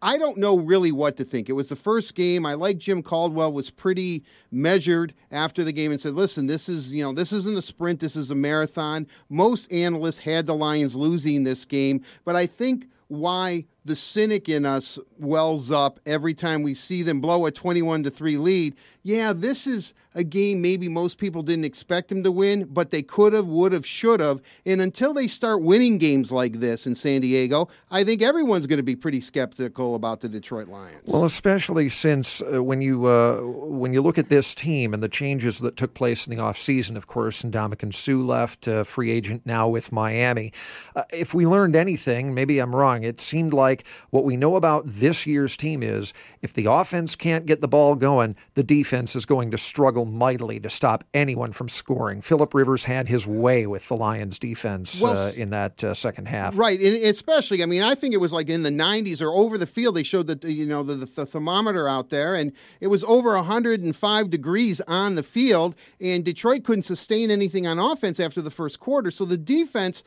I don't know really what to think. It was the first game. I like Jim Caldwell was pretty measured after the game and said, "Listen, this is, you know, this isn't a sprint, this is a marathon." Most analysts had the Lions losing this game, but I think why the cynic in us wells up every time we see them blow a 21 to 3 lead. Yeah, this is a game maybe most people didn't expect them to win, but they could have, would have, should have. And until they start winning games like this in San Diego, I think everyone's going to be pretty skeptical about the Detroit Lions. Well, especially since uh, when you uh, when you look at this team and the changes that took place in the offseason, of course, and Ndamukong Suh left, uh, free agent now with Miami. Uh, if we learned anything, maybe I'm wrong, it seemed like what we know about this year's team is if the offense can't get the ball going, the defense is going to struggle mightily to stop anyone from scoring. Philip Rivers had his way with the Lions defense well, uh, in that uh, second half. Right, and especially, I mean, I think it was like in the 90s or over the field. They showed that you know the, the thermometer out there, and it was over 105 degrees on the field, and Detroit couldn't sustain anything on offense after the first quarter. So the defense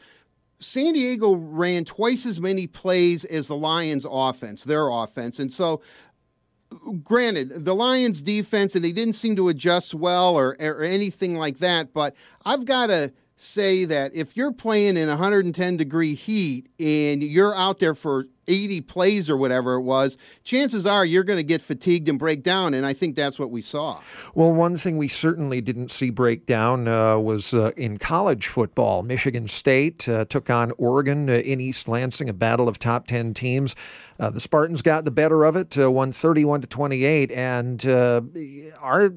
San Diego ran twice as many plays as the Lions offense, their offense. And so granted, the Lions defense and they didn't seem to adjust well or, or anything like that, but I've got to say that if you're playing in 110 degree heat and you're out there for 80 plays or whatever it was, chances are you're going to get fatigued and break down. And I think that's what we saw. Well, one thing we certainly didn't see break down uh, was uh, in college football. Michigan State uh, took on Oregon uh, in East Lansing, a battle of top 10 teams. Uh, the Spartans got the better of it, uh, won 31 to 28, and our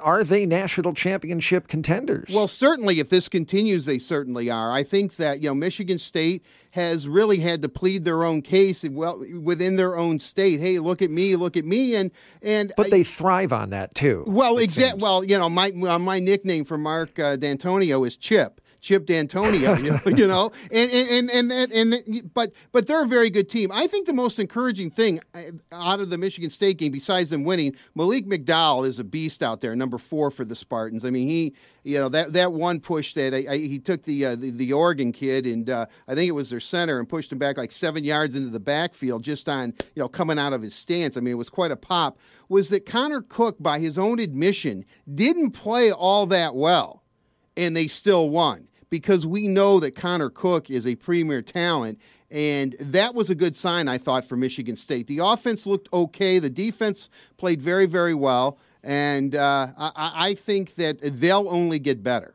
are they national championship contenders? Well, certainly, if this continues, they certainly are. I think that you know Michigan State has really had to plead their own case well within their own state. Hey, look at me, look at me, and and but they thrive on that too. Well, exactly. Well, you know, my uh, my nickname for Mark uh, Dantonio is Chip. Chip Dantonio, you know, you know, and and and and, and but but they're a very good team. I think the most encouraging thing uh, out of the Michigan State game, besides them winning, Malik McDowell is a beast out there, number four for the Spartans. I mean, he, you know, that that one push that I, I, he took the, uh, the, the Oregon kid and uh, I think it was their center and pushed him back like seven yards into the backfield just on you know coming out of his stance. I mean, it was quite a pop. Was that Connor Cook, by his own admission, didn't play all that well, and they still won because we know that Connor Cook is a premier talent. And that was a good sign, I thought, for Michigan State. The offense looked okay. The defense played very, very well. And uh, I, I think that they'll only get better.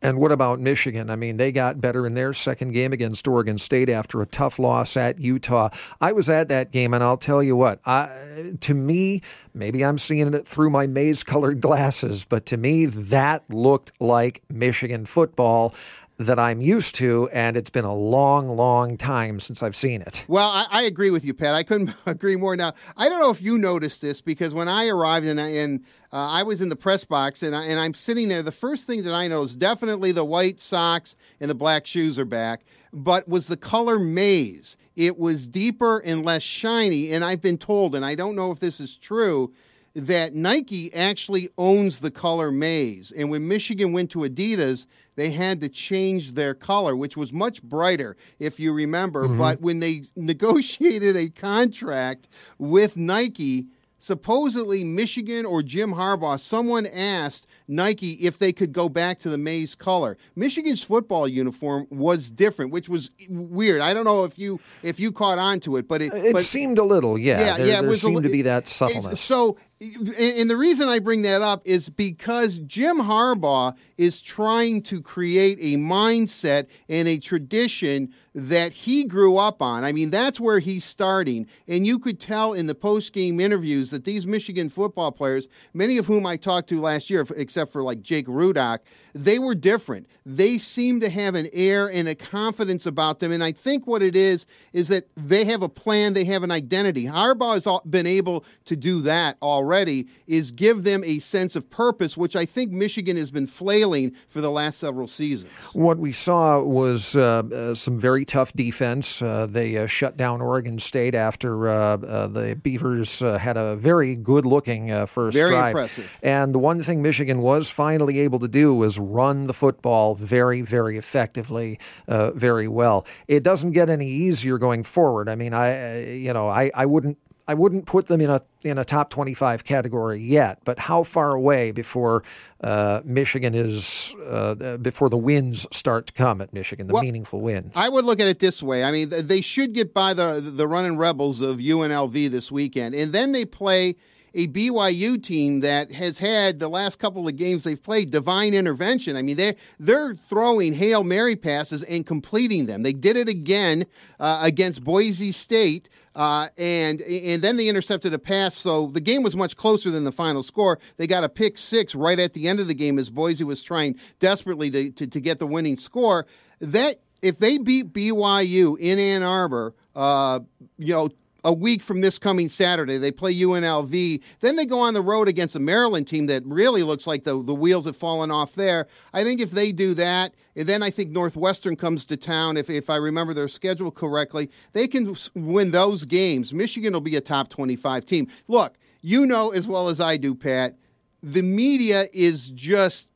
And what about Michigan? I mean, they got better in their second game against Oregon State after a tough loss at Utah. I was at that game, and I'll tell you what, I, to me, maybe I'm seeing it through my maize colored glasses, but to me, that looked like Michigan football that I'm used to, and it's been a long, long time since I've seen it. Well, I, I, agree with you, Pat. I couldn't agree more. Now, I don't know if you noticed this because when I arrived and I, and, uh, I was in the press box and, I, and I'm sitting there, the first thing that I noticed definitely the white socks and the black shoes are back, but was the color maize. It was deeper and less shiny, and I've been told, and I don't know if this is true that Nike actually owns the color maize. And when Michigan went to Adidas, they had to change their color, which was much brighter, if you remember. Mm-hmm. But when they negotiated a contract with Nike, supposedly Michigan or Jim Harbaugh, someone asked Nike if they could go back to the maize color. Michigan's football uniform was different, which was weird. I don't know if you if you caught on to it, but it, it but, seemed a little, yeah. Yeah, there, yeah. It there was seemed a, to be that suppleness. So and the reason I bring that up is because Jim Harbaugh is trying to create a mindset and a tradition that he grew up on. I mean, that's where he's starting. And you could tell in the post game interviews that these Michigan football players, many of whom I talked to last year, except for like Jake Rudock, they were different. They seem to have an air and a confidence about them. And I think what it is, is that they have a plan, they have an identity. Harbaugh has been able to do that already already, is give them a sense of purpose, which I think Michigan has been flailing for the last several seasons. What we saw was uh, uh, some very tough defense. Uh, they uh, shut down Oregon State after uh, uh, the Beavers had a very good looking first very drive. impressive. And the one thing Michigan was finally able to do was run the football very, very effectively, very well. It doesn't get any easier going forward. I mean, I, you know, I, I wouldn't I wouldn't put them in a in a top 25 category yet, but how far away before uh, Michigan is uh, before the wins start to come at Michigan, the well, meaningful wins? I would look at it this way. I mean, they should get by the the running rebels of UNLV this weekend, and then they play a BYU team that has had the last couple of games they've played divine intervention. I mean, they're, they're throwing Hail Mary passes and completing them. They did it again uh, against Boise State. Uh, and and then they intercepted a pass, so the game was much closer than the final score. They got a pick six right at the end of the game as Boise was trying desperately to, to, to get the winning score. That if they beat BYU in Ann Arbor, uh, you know, a week from this coming Saturday. They play UNLV. Then they go on the road against a Maryland team that really looks like the, the wheels have fallen off there. I think if they do that, and then I think Northwestern comes to town, if, if I remember their schedule correctly, they can win those games. Michigan will be a top 25 team. Look, you know as well as I do, Pat, the media is just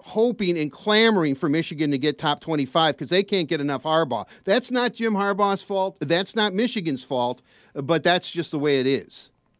hoping and clamoring for Michigan to get top 25 because they can't get enough Harbaugh. That's not Jim Harbaugh's fault. That's not Michigan's fault, but that's just the way it is.